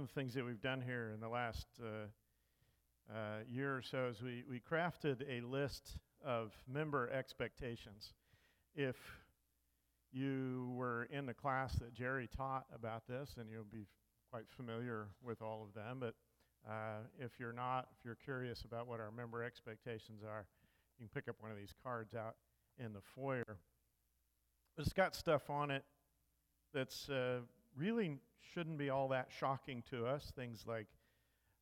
the things that we've done here in the last uh, uh, year or so is we, we crafted a list of member expectations. If you were in the class that Jerry taught about this, and you'll be quite familiar with all of them, but uh, if you're not, if you're curious about what our member expectations are, you can pick up one of these cards out in the foyer. It's got stuff on it that's uh, really shouldn't be all that shocking to us. Things like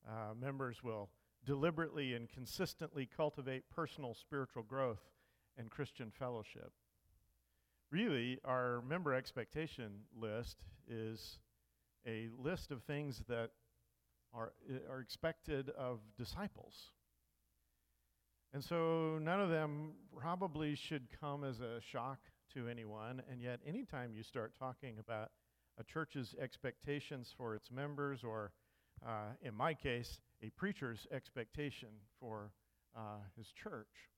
uh, members will deliberately and consistently cultivate personal spiritual growth and Christian fellowship. Really, our member expectation list is a list of things that are, are expected of disciples. And so none of them probably should come as a shock to anyone. And yet, anytime you start talking about a church's expectations for its members, or uh, in my case, a preacher's expectation for uh, his church,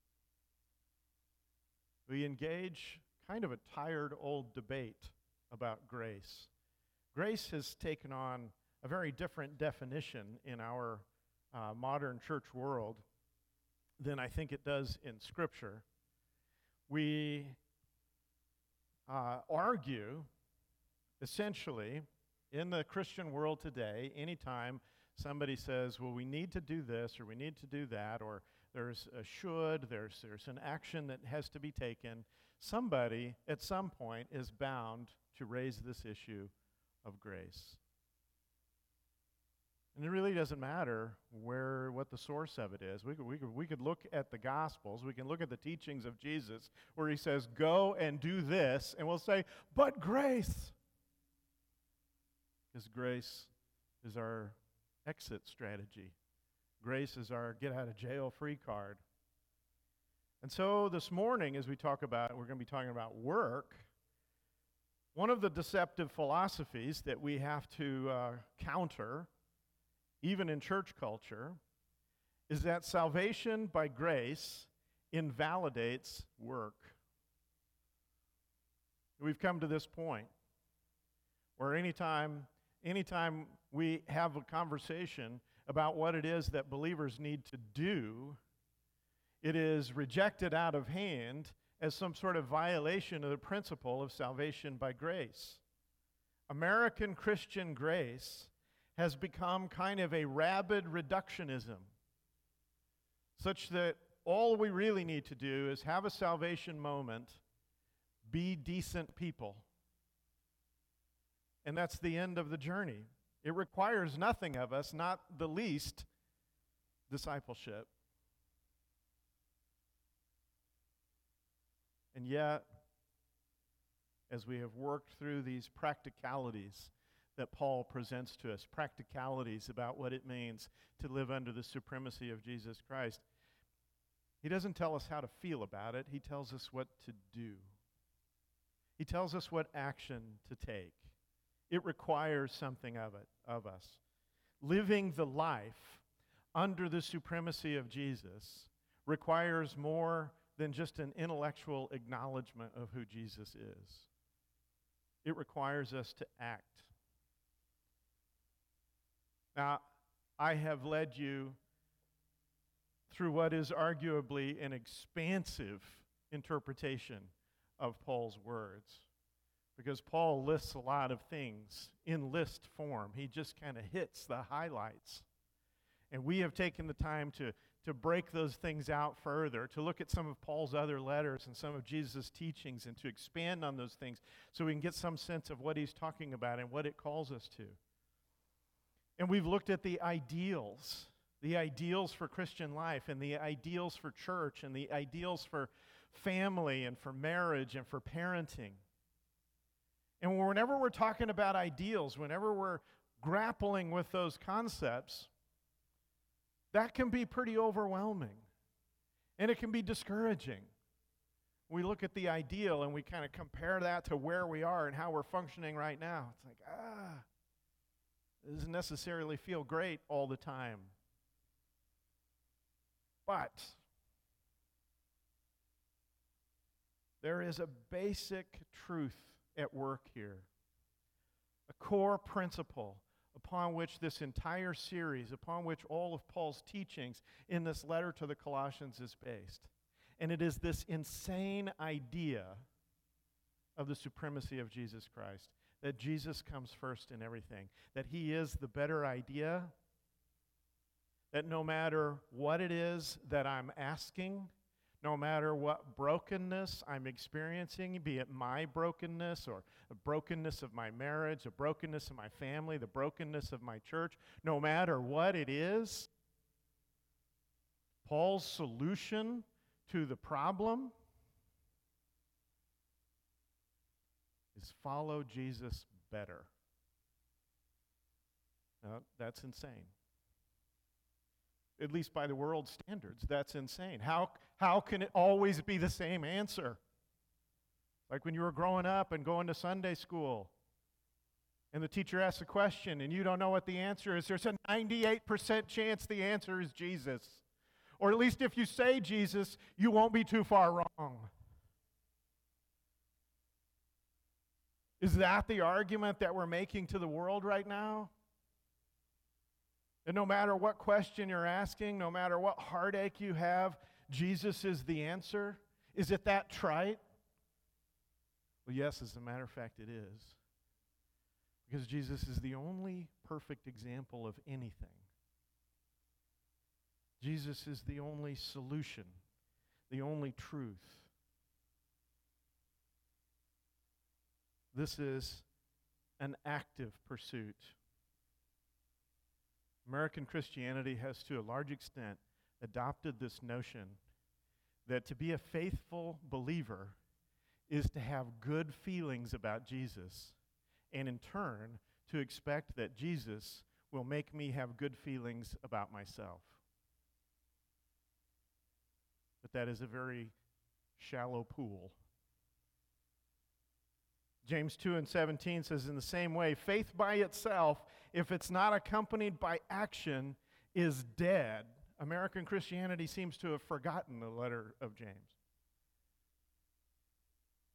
we engage kind of a tired old debate about grace. Grace has taken on a very different definition in our uh, modern church world than I think it does in Scripture. We uh, argue, essentially, in the Christian world today, anytime somebody says, well, we need to do this or we need to do that, or there's a should, there's, there's an action that has to be taken, somebody at some point is bound to raise this issue of grace. And it really doesn't matter where what the source of it is. We could, we, could, we could look at the Gospels, we can look at the teachings of Jesus where he says, Go and do this, and we'll say, But grace. Because grace is our exit strategy, grace is our get out of jail free card. And so this morning, as we talk about, we're going to be talking about work. One of the deceptive philosophies that we have to uh, counter even in church culture, is that salvation by grace invalidates work. We've come to this point where anytime, anytime we have a conversation about what it is that believers need to do, it is rejected out of hand as some sort of violation of the principle of salvation by grace. American Christian grace has become kind of a rabid reductionism, such that all we really need to do is have a salvation moment, be decent people. And that's the end of the journey. It requires nothing of us, not the least discipleship. And yet, as we have worked through these practicalities, that Paul presents to us, practicalities about what it means to live under the supremacy of Jesus Christ. He doesn't tell us how to feel about it, he tells us what to do. He tells us what action to take. It requires something of it of us. Living the life under the supremacy of Jesus requires more than just an intellectual acknowledgement of who Jesus is. It requires us to act now, I have led you through what is arguably an expansive interpretation of Paul's words. Because Paul lists a lot of things in list form. He just kind of hits the highlights. And we have taken the time to, to break those things out further, to look at some of Paul's other letters and some of Jesus' teachings, and to expand on those things so we can get some sense of what he's talking about and what it calls us to. And we've looked at the ideals, the ideals for Christian life, and the ideals for church, and the ideals for family, and for marriage, and for parenting. And whenever we're talking about ideals, whenever we're grappling with those concepts, that can be pretty overwhelming. And it can be discouraging. We look at the ideal and we kind of compare that to where we are and how we're functioning right now. It's like, ah, it doesn't necessarily feel great all the time. But there is a basic truth at work here, a core principle upon which this entire series, upon which all of Paul's teachings in this letter to the Colossians is based. And it is this insane idea of the supremacy of Jesus Christ, that Jesus comes first in everything, that he is the better idea, that no matter what it is that I'm asking, no matter what brokenness I'm experiencing, be it my brokenness or the brokenness of my marriage, the brokenness of my family, the brokenness of my church, no matter what it is, Paul's solution to the problem is follow Jesus better. Now, that's insane at least by the world's standards. That's insane. How, how can it always be the same answer? Like when you were growing up and going to Sunday school, and the teacher asks a question and you don't know what the answer is, there's a 98% chance the answer is Jesus. Or at least if you say Jesus, you won't be too far wrong. Is that the argument that we're making to the world right now? And no matter what question you're asking, no matter what heartache you have, Jesus is the answer. Is it that trite? Well, yes, as a matter of fact, it is. Because Jesus is the only perfect example of anything. Jesus is the only solution, the only truth. This is an active pursuit American Christianity has, to a large extent, adopted this notion that to be a faithful believer is to have good feelings about Jesus, and in turn, to expect that Jesus will make me have good feelings about myself. But that is a very shallow pool. James 2 and 17 says, In the same way, faith by itself, if it's not accompanied by action, is dead. American Christianity seems to have forgotten the letter of James.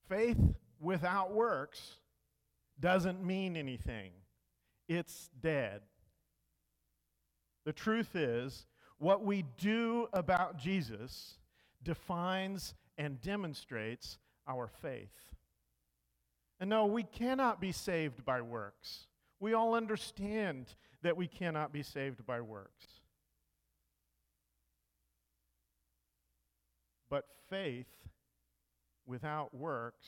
Faith without works doesn't mean anything, it's dead. The truth is, what we do about Jesus defines and demonstrates our faith. And no, we cannot be saved by works. We all understand that we cannot be saved by works. But faith without works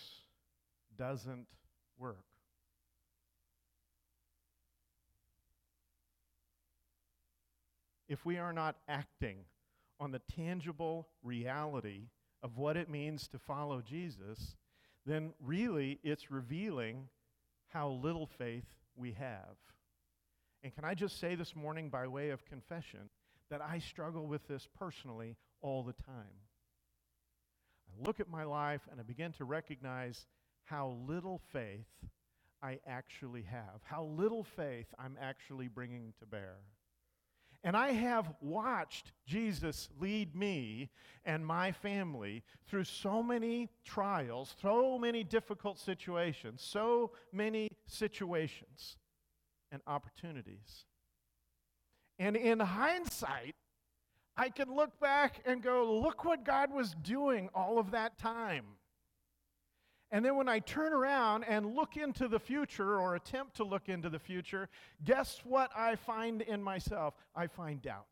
doesn't work. If we are not acting on the tangible reality of what it means to follow Jesus, then really it's revealing how little faith we have. And can I just say this morning, by way of confession, that I struggle with this personally all the time. I look at my life and I begin to recognize how little faith I actually have, how little faith I'm actually bringing to bear. And I have watched Jesus lead me and my family through so many trials, so many difficult situations, so many situations and opportunities. And in hindsight, I can look back and go, look what God was doing all of that time. And then when I turn around and look into the future or attempt to look into the future, guess what I find in myself? I find doubt.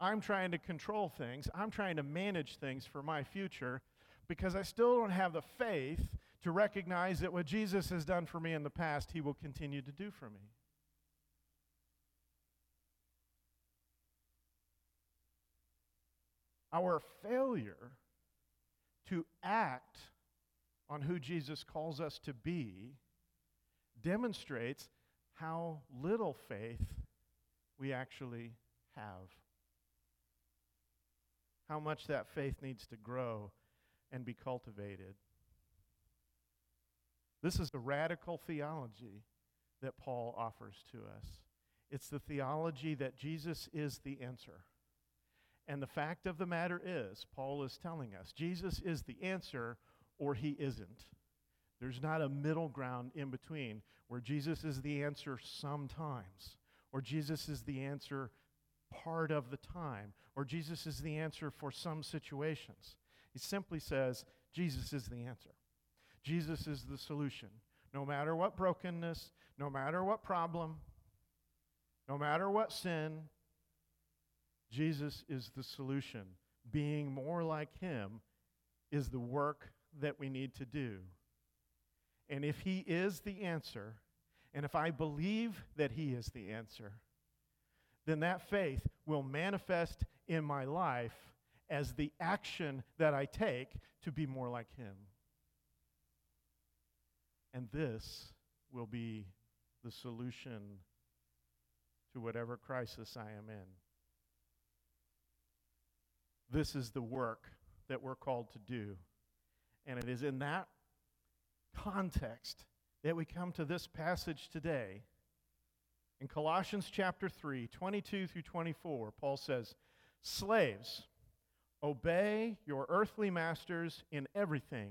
I'm trying to control things, I'm trying to manage things for my future because I still don't have the faith to recognize that what Jesus has done for me in the past, he will continue to do for me. Our failure to act on who Jesus calls us to be demonstrates how little faith we actually have. How much that faith needs to grow and be cultivated. This is a radical theology that Paul offers to us. It's the theology that Jesus is the answer. And the fact of the matter is, Paul is telling us, Jesus is the answer or he isn't. There's not a middle ground in between where Jesus is the answer sometimes, or Jesus is the answer part of the time, or Jesus is the answer for some situations. He simply says, Jesus is the answer. Jesus is the solution. No matter what brokenness, no matter what problem, no matter what sin, Jesus is the solution. Being more like Him is the work that we need to do. And if He is the answer, and if I believe that He is the answer, then that faith will manifest in my life as the action that I take to be more like Him. And this will be the solution to whatever crisis I am in. This is the work that we're called to do. And it is in that context that we come to this passage today. In Colossians chapter 3, 22 through 24, Paul says, Slaves, obey your earthly masters in everything,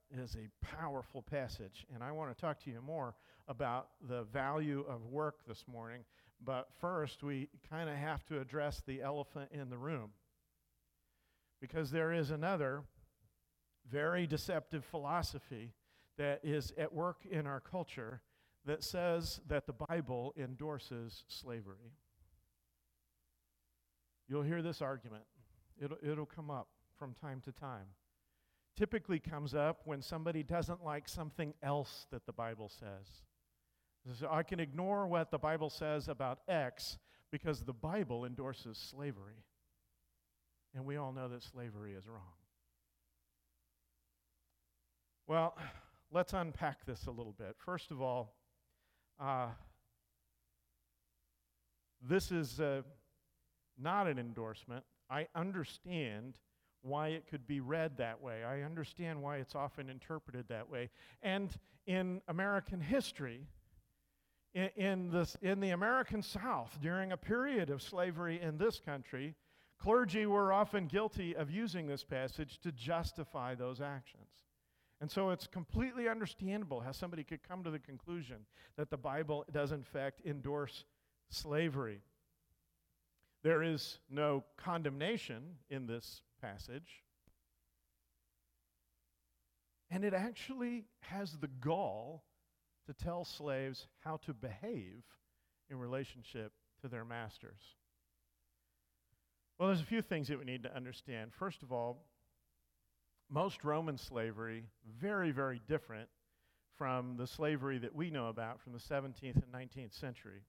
is a powerful passage, and I want to talk to you more about the value of work this morning. But first, we kind of have to address the elephant in the room. Because there is another very deceptive philosophy that is at work in our culture that says that the Bible endorses slavery. You'll hear this argument. It'll, it'll come up from time to time. Typically comes up when somebody doesn't like something else that the Bible says. So I can ignore what the Bible says about X because the Bible endorses slavery. And we all know that slavery is wrong. Well, let's unpack this a little bit. First of all, uh, this is uh, not an endorsement. I understand why it could be read that way. I understand why it's often interpreted that way. And in American history, in, in, this, in the American South, during a period of slavery in this country, clergy were often guilty of using this passage to justify those actions. And so it's completely understandable how somebody could come to the conclusion that the Bible does, in fact, endorse slavery. There is no condemnation in this passage. And it actually has the gall to tell slaves how to behave in relationship to their masters. Well, there's a few things that we need to understand. First of all, most Roman slavery, very, very different from the slavery that we know about from the 17th and 19th century.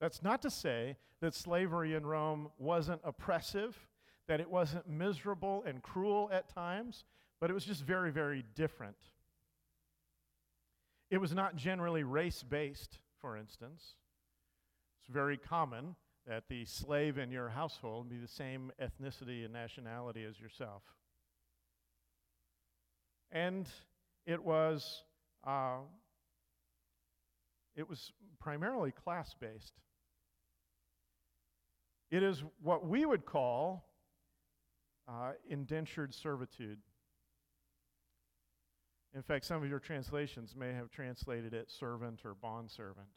That's not to say that slavery in Rome wasn't oppressive, that it wasn't miserable and cruel at times, but it was just very, very different. It was not generally race based, for instance. It's very common that the slave in your household be the same ethnicity and nationality as yourself. And it was, uh, it was primarily class based. It is what we would call uh, indentured servitude. In fact, some of your translations may have translated it servant or bondservant.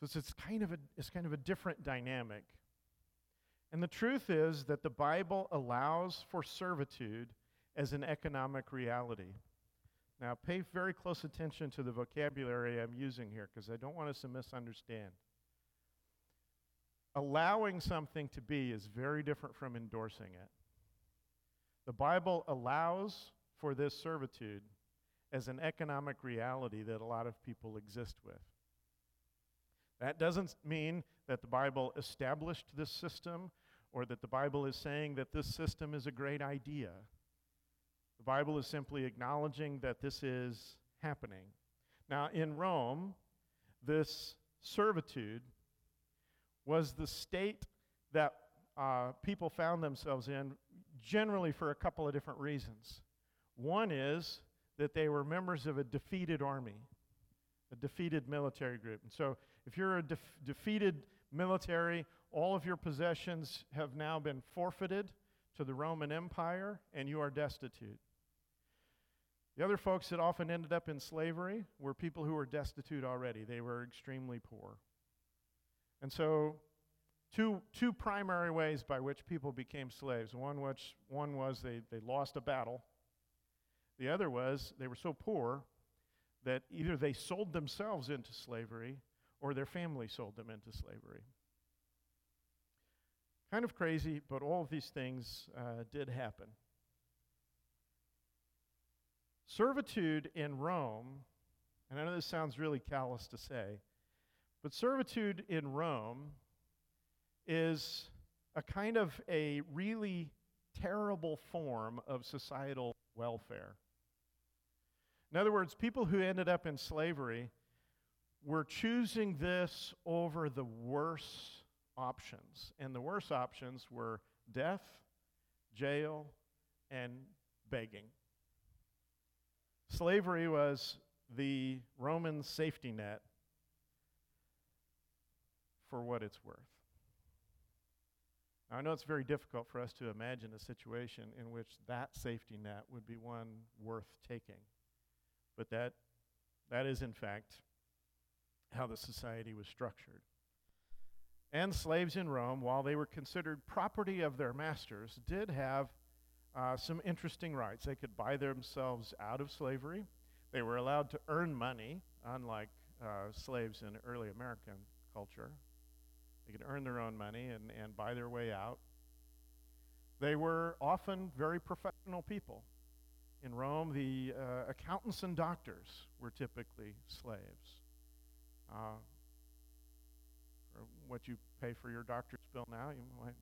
So it's, it's, kind of a, it's kind of a different dynamic. And the truth is that the Bible allows for servitude as an economic reality. Now, pay very close attention to the vocabulary I'm using here because I don't want us to misunderstand. Allowing something to be is very different from endorsing it. The Bible allows for this servitude as an economic reality that a lot of people exist with. That doesn't mean that the Bible established this system or that the Bible is saying that this system is a great idea. The Bible is simply acknowledging that this is happening. Now, in Rome, this servitude was the state that uh, people found themselves in generally for a couple of different reasons. One is that they were members of a defeated army, a defeated military group. And so, if you're a def- defeated military, all of your possessions have now been forfeited to the Roman Empire, and you are destitute. The other folks that often ended up in slavery were people who were destitute already. They were extremely poor. And so, two, two primary ways by which people became slaves. One, which, one was they, they lost a battle, the other was they were so poor that either they sold themselves into slavery or their family sold them into slavery. Kind of crazy, but all of these things uh, did happen. Servitude in Rome, and I know this sounds really callous to say, but servitude in Rome is a kind of a really terrible form of societal welfare. In other words, people who ended up in slavery were choosing this over the worse options. And the worst options were death, jail, and begging. Slavery was the Roman safety net for what it's worth. Now, I know it's very difficult for us to imagine a situation in which that safety net would be one worth taking. But that, that is, in fact, how the society was structured. And slaves in Rome, while they were considered property of their masters, did have uh, some interesting rights. They could buy themselves out of slavery. They were allowed to earn money, unlike uh, slaves in early American culture. They could earn their own money and, and buy their way out. They were often very professional people. In Rome, the uh, accountants and doctors were typically slaves. Uh, for what you pay for your doctor's bill now, you might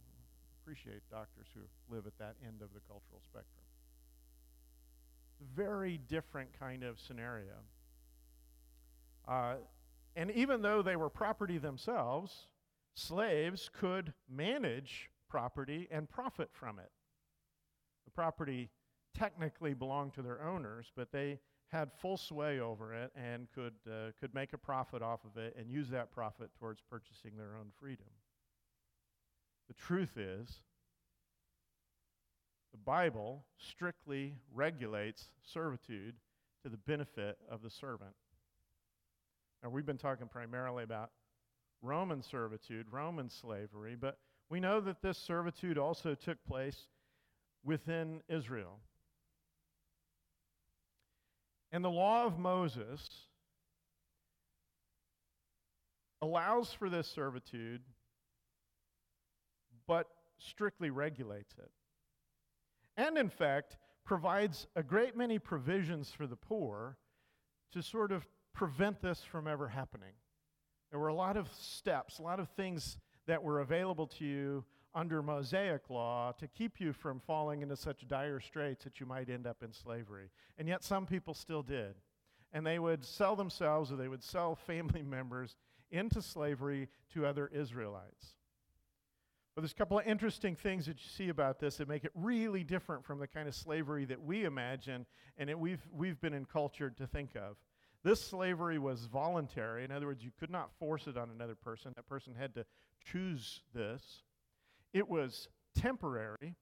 appreciate doctors who live at that end of the cultural spectrum. Very different kind of scenario. Uh, and even though they were property themselves, slaves could manage property and profit from it. The property technically belonged to their owners, but they had full sway over it and could, uh, could make a profit off of it and use that profit towards purchasing their own freedom. The truth is, the Bible strictly regulates servitude to the benefit of the servant. Now, we've been talking primarily about Roman servitude, Roman slavery, but we know that this servitude also took place within Israel. And the law of Moses allows for this servitude but strictly regulates it. And in fact, provides a great many provisions for the poor to sort of prevent this from ever happening. There were a lot of steps, a lot of things that were available to you under Mosaic law to keep you from falling into such dire straits that you might end up in slavery. And yet, some people still did. And they would sell themselves or they would sell family members into slavery to other Israelites. But there's a couple of interesting things that you see about this that make it really different from the kind of slavery that we imagine and that we've, we've been encultured to think of. This slavery was voluntary. In other words, you could not force it on another person. That person had to choose this. It was temporary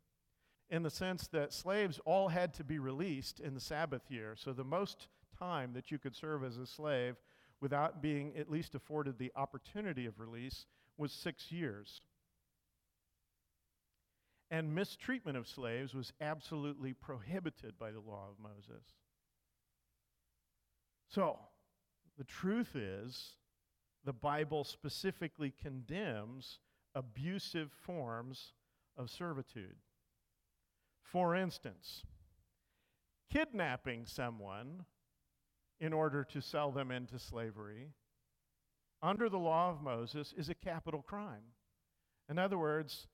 in the sense that slaves all had to be released in the Sabbath year. So the most time that you could serve as a slave without being at least afforded the opportunity of release was six years and mistreatment of slaves was absolutely prohibited by the law of Moses. So, the truth is, the Bible specifically condemns abusive forms of servitude. For instance, kidnapping someone in order to sell them into slavery under the law of Moses is a capital crime. In other words,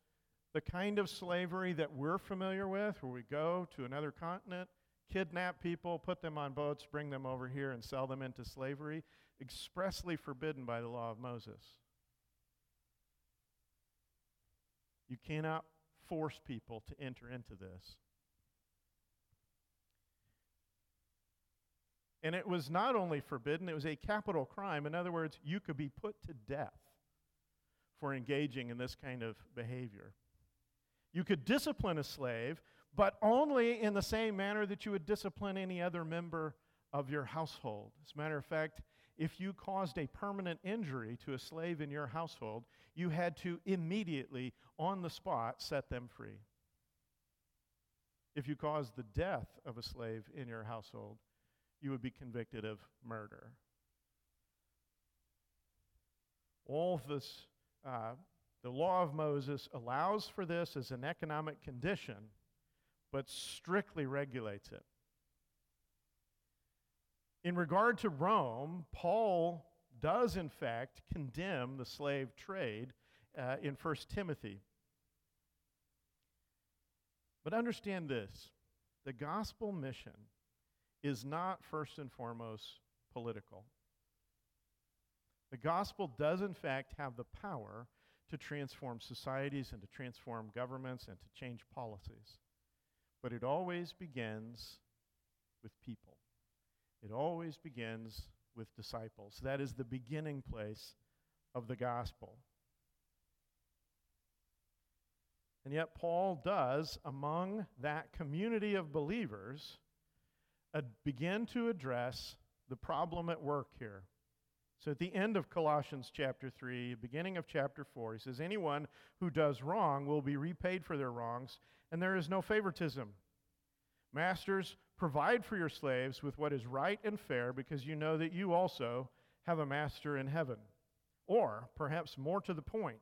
the kind of slavery that we're familiar with, where we go to another continent, kidnap people, put them on boats, bring them over here, and sell them into slavery, expressly forbidden by the law of Moses. You cannot force people to enter into this. And it was not only forbidden, it was a capital crime. In other words, you could be put to death for engaging in this kind of behavior. You could discipline a slave, but only in the same manner that you would discipline any other member of your household. As a matter of fact, if you caused a permanent injury to a slave in your household, you had to immediately, on the spot, set them free. If you caused the death of a slave in your household, you would be convicted of murder. All this, uh, the law of Moses allows for this as an economic condition, but strictly regulates it. In regard to Rome, Paul does, in fact, condemn the slave trade uh, in 1 Timothy. But understand this the gospel mission is not first and foremost political. The gospel does, in fact, have the power to transform societies and to transform governments and to change policies. But it always begins with people, it always begins with disciples. That is the beginning place of the gospel. And yet, Paul does, among that community of believers, uh, begin to address the problem at work here. So at the end of Colossians chapter 3, beginning of chapter 4, he says, Anyone who does wrong will be repaid for their wrongs, and there is no favoritism. Masters, provide for your slaves with what is right and fair, because you know that you also have a master in heaven. Or, perhaps more to the point,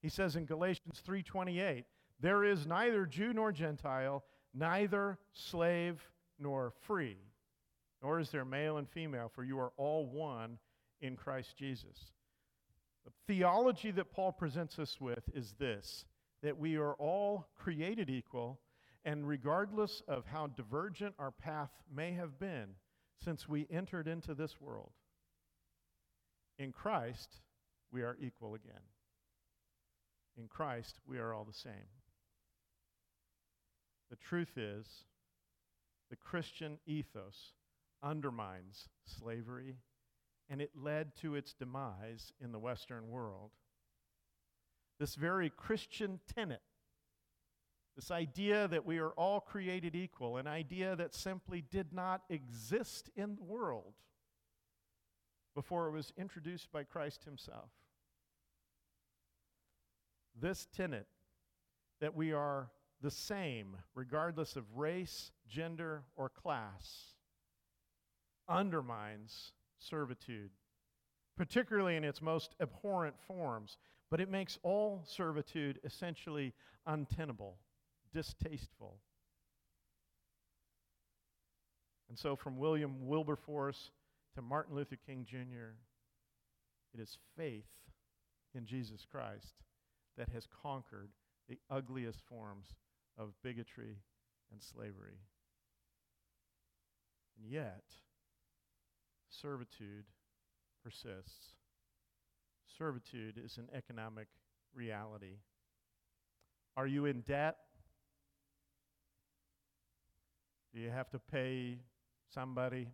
he says in Galatians 3:28, there is neither Jew nor Gentile, neither slave nor free, nor is there male and female, for you are all one in Christ Jesus. The theology that Paul presents us with is this that we are all created equal, and regardless of how divergent our path may have been since we entered into this world, in Christ we are equal again. In Christ we are all the same. The truth is, the Christian ethos undermines slavery, and it led to its demise in the Western world. This very Christian tenet, this idea that we are all created equal, an idea that simply did not exist in the world before it was introduced by Christ Himself. This tenet that we are the same, regardless of race, gender, or class, undermines servitude, particularly in its most abhorrent forms, but it makes all servitude essentially untenable, distasteful. And so, from William Wilberforce to Martin Luther King Jr., it is faith in Jesus Christ that has conquered the ugliest forms of bigotry and slavery. And yet, servitude persists. Servitude is an economic reality. Are you in debt? Do you have to pay somebody? You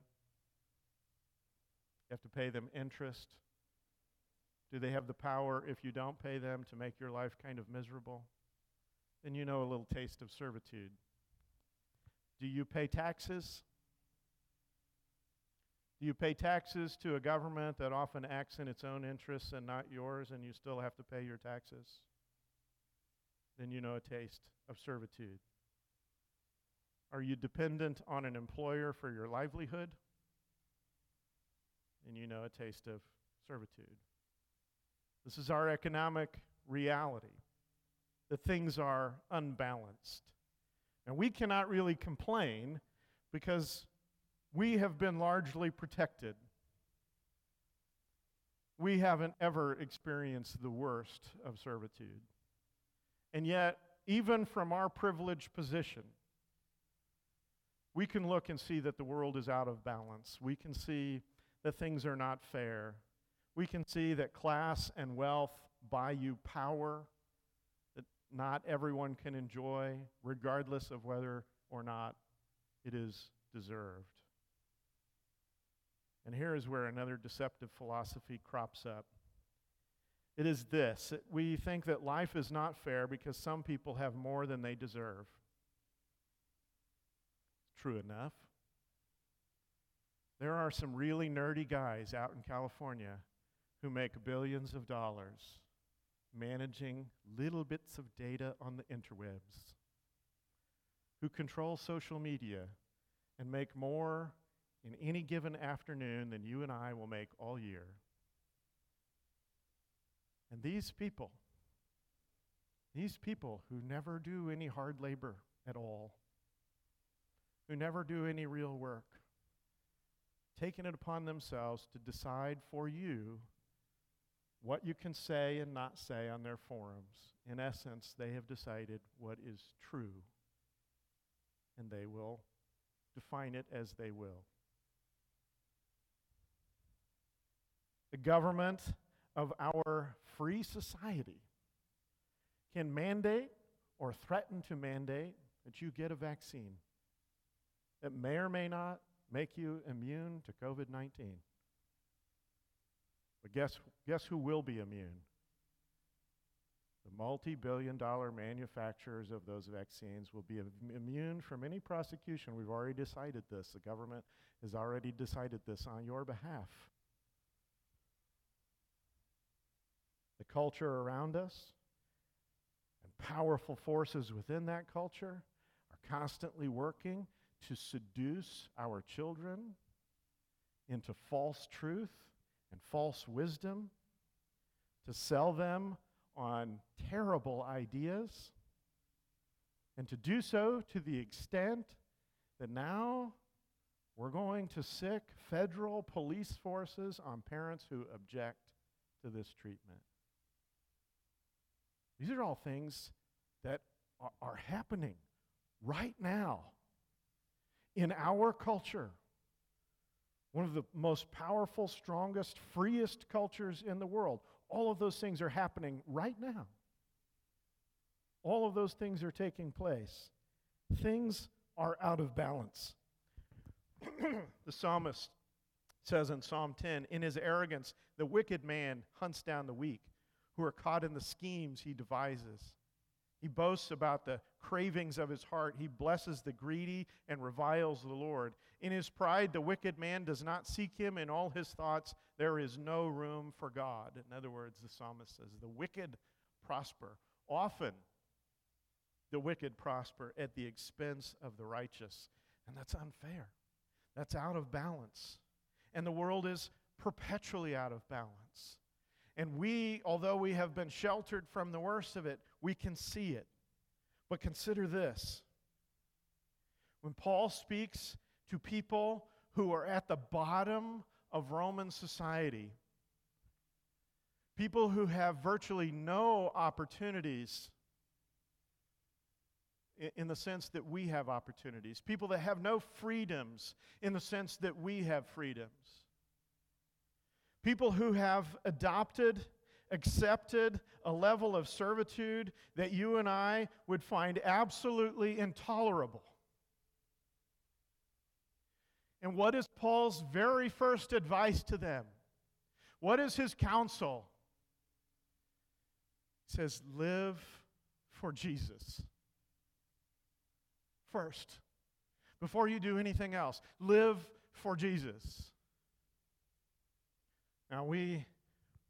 have to pay them interest? Do they have the power, if you don't pay them, to make your life kind of miserable? then you know a little taste of servitude. Do you pay taxes? You pay taxes to a government that often acts in its own interests and not yours, and you still have to pay your taxes? Then you know a taste of servitude. Are you dependent on an employer for your livelihood? And you know a taste of servitude. This is our economic reality that things are unbalanced. And we cannot really complain because we have been largely protected. We haven't ever experienced the worst of servitude. And yet, even from our privileged position, we can look and see that the world is out of balance. We can see that things are not fair. We can see that class and wealth buy you power that not everyone can enjoy, regardless of whether or not it is deserved. And here is where another deceptive philosophy crops up. It is this we think that life is not fair because some people have more than they deserve. True enough. There are some really nerdy guys out in California who make billions of dollars managing little bits of data on the interwebs, who control social media and make more in any given afternoon than you and I will make all year. And these people, these people who never do any hard labor at all, who never do any real work, taking it upon themselves to decide for you what you can say and not say on their forums. In essence, they have decided what is true, and they will define it as they will. The government of our free society can mandate or threaten to mandate that you get a vaccine that may or may not make you immune to COVID 19. But guess, guess who will be immune? The multi billion dollar manufacturers of those vaccines will be immune from any prosecution. We've already decided this. The government has already decided this on your behalf. The culture around us and powerful forces within that culture are constantly working to seduce our children into false truth and false wisdom, to sell them on terrible ideas, and to do so to the extent that now we're going to sick federal police forces on parents who object to this treatment. These are all things that are, are happening right now in our culture one of the most powerful, strongest, freest cultures in the world. All of those things are happening right now. All of those things are taking place. Things are out of balance. the psalmist says in Psalm 10 In his arrogance, the wicked man hunts down the weak, who are caught in the schemes he devises. He boasts about the cravings of his heart. He blesses the greedy and reviles the Lord. In his pride, the wicked man does not seek him. In all his thoughts, there is no room for God. In other words, the psalmist says, the wicked prosper. Often, the wicked prosper at the expense of the righteous. And that's unfair. That's out of balance. And the world is perpetually out of balance. And we, although we have been sheltered from the worst of it, we can see it. But consider this when Paul speaks to people who are at the bottom of Roman society, people who have virtually no opportunities in the sense that we have opportunities, people that have no freedoms in the sense that we have freedoms. People who have adopted, accepted a level of servitude that you and I would find absolutely intolerable. And what is Paul's very first advice to them? What is his counsel? He says, Live for Jesus. First, before you do anything else, live for Jesus. Now, we,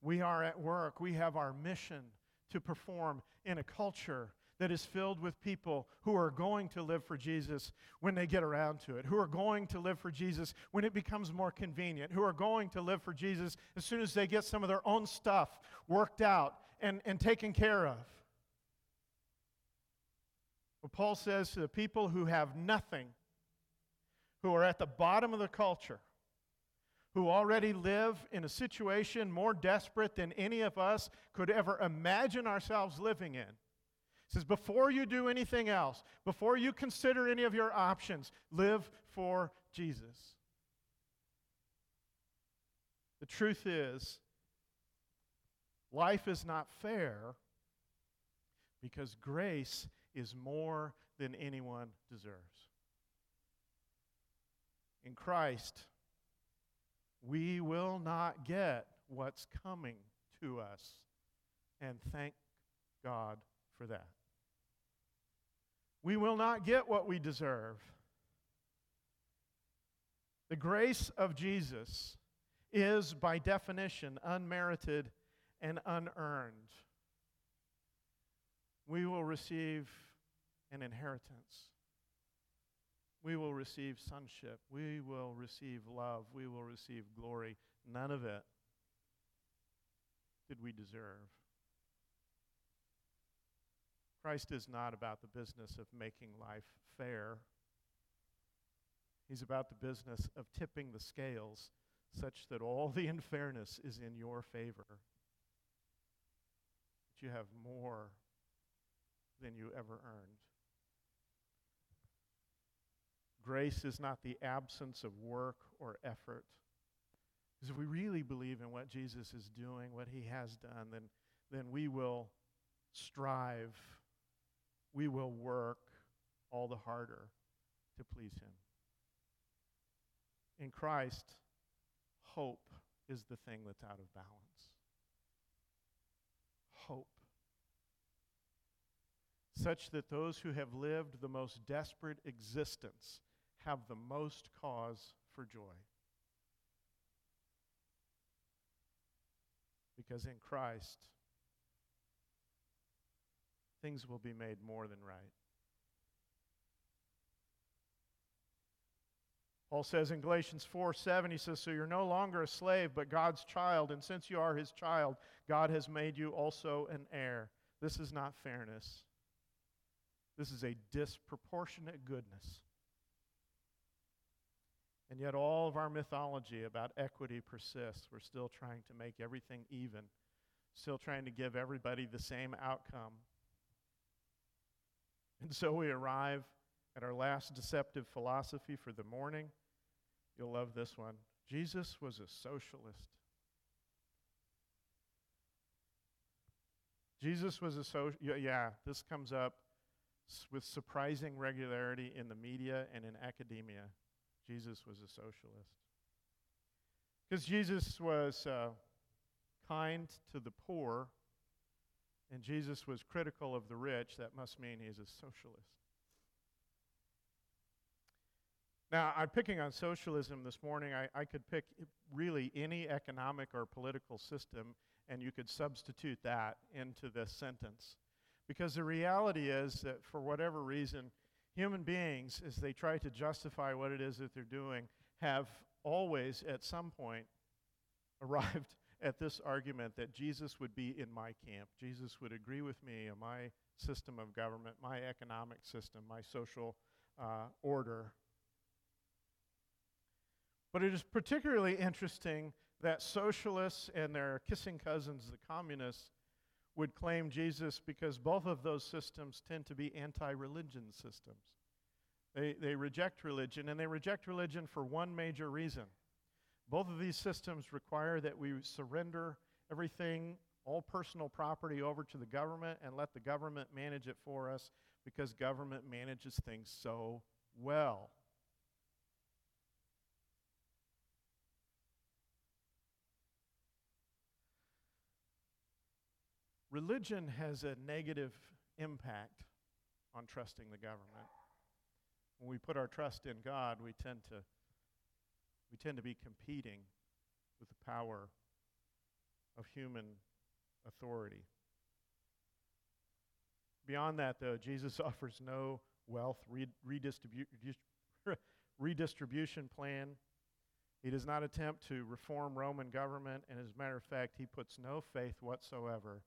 we are at work. We have our mission to perform in a culture that is filled with people who are going to live for Jesus when they get around to it, who are going to live for Jesus when it becomes more convenient, who are going to live for Jesus as soon as they get some of their own stuff worked out and, and taken care of. What Paul says to the people who have nothing, who are at the bottom of the culture, who already live in a situation more desperate than any of us could ever imagine ourselves living in, He says, before you do anything else, before you consider any of your options, live for Jesus. The truth is, life is not fair because grace is more than anyone deserves. In Christ, we will not get what's coming to us. And thank God for that. We will not get what we deserve. The grace of Jesus is, by definition, unmerited and unearned. We will receive an inheritance. We will receive sonship. We will receive love. We will receive glory. None of it did we deserve. Christ is not about the business of making life fair. He's about the business of tipping the scales such that all the unfairness is in your favor. That you have more than you ever earned. Grace is not the absence of work or effort. Because if we really believe in what Jesus is doing, what he has done, then, then we will strive, we will work all the harder to please him. In Christ, hope is the thing that's out of balance. Hope. Such that those who have lived the most desperate existence have the most cause for joy. Because in Christ, things will be made more than right. Paul says in Galatians 4 7, he says, So you're no longer a slave, but God's child. And since you are his child, God has made you also an heir. This is not fairness, this is a disproportionate goodness. And yet, all of our mythology about equity persists. We're still trying to make everything even, still trying to give everybody the same outcome. And so we arrive at our last deceptive philosophy for the morning. You'll love this one. Jesus was a socialist. Jesus was a social, yeah, this comes up with surprising regularity in the media and in academia. Jesus was a socialist. Because Jesus was uh, kind to the poor and Jesus was critical of the rich, that must mean he's a socialist. Now, I'm picking on socialism this morning. I, I could pick really any economic or political system, and you could substitute that into this sentence. Because the reality is that for whatever reason, Human beings, as they try to justify what it is that they're doing, have always, at some point, arrived at this argument that Jesus would be in my camp. Jesus would agree with me on my system of government, my economic system, my social uh, order. But it is particularly interesting that socialists and their kissing cousins, the communists, would claim Jesus because both of those systems tend to be anti religion systems. They, they reject religion, and they reject religion for one major reason. Both of these systems require that we surrender everything, all personal property, over to the government and let the government manage it for us because government manages things so well. Religion has a negative impact on trusting the government. When we put our trust in God, we tend to we tend to be competing with the power of human authority. Beyond that, though, Jesus offers no wealth redistribu- redistribution plan. He does not attempt to reform Roman government, and as a matter of fact, he puts no faith whatsoever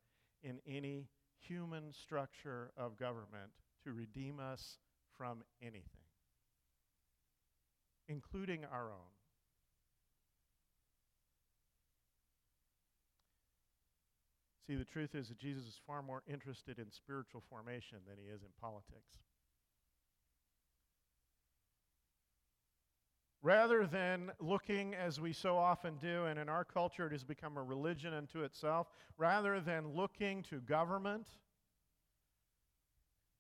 in any human structure of government to redeem us from anything, including our own. See, the truth is that Jesus is far more interested in spiritual formation than he is in politics. Rather than looking as we so often do, and in our culture it has become a religion unto itself, rather than looking to government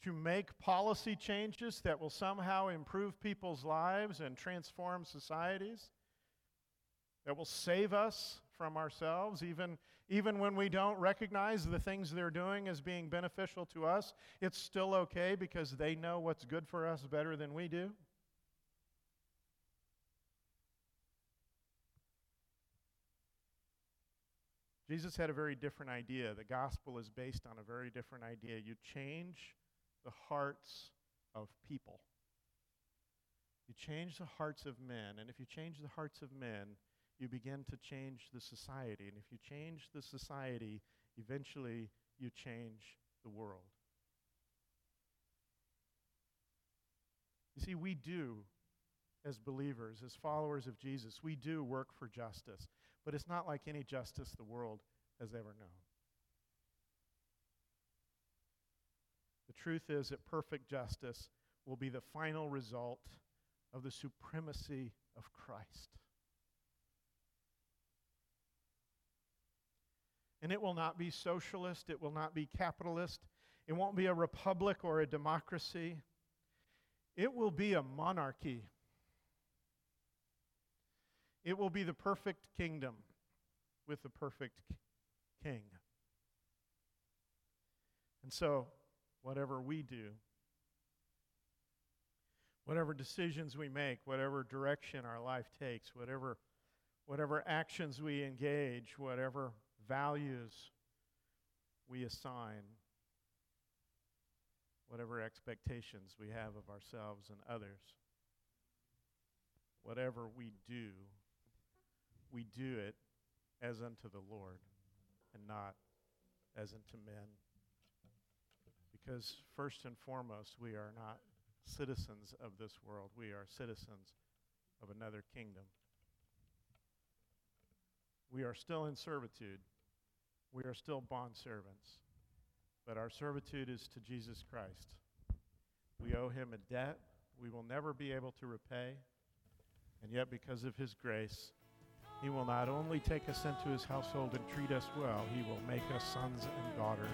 to make policy changes that will somehow improve people's lives and transform societies, that will save us from ourselves, even, even when we don't recognize the things they're doing as being beneficial to us, it's still okay because they know what's good for us better than we do. Jesus had a very different idea. The gospel is based on a very different idea. You change the hearts of people. You change the hearts of men. And if you change the hearts of men, you begin to change the society. And if you change the society, eventually you change the world. You see, we do, as believers, as followers of Jesus, we do work for justice. But it's not like any justice the world has ever known. The truth is that perfect justice will be the final result of the supremacy of Christ. And it will not be socialist, it will not be capitalist, it won't be a republic or a democracy. It will be a monarchy it will be the perfect kingdom with the perfect king. And so, whatever we do, whatever decisions we make, whatever direction our life takes, whatever, whatever actions we engage, whatever values we assign, whatever expectations we have of ourselves and others, whatever we do, we do it as unto the Lord and not as unto men. Because first and foremost, we are not citizens of this world, we are citizens of another kingdom. We are still in servitude, we are still bond servants, but our servitude is to Jesus Christ. We owe him a debt we will never be able to repay, and yet, because of his grace, he will not only take us into his household and treat us well, he will make us sons and daughters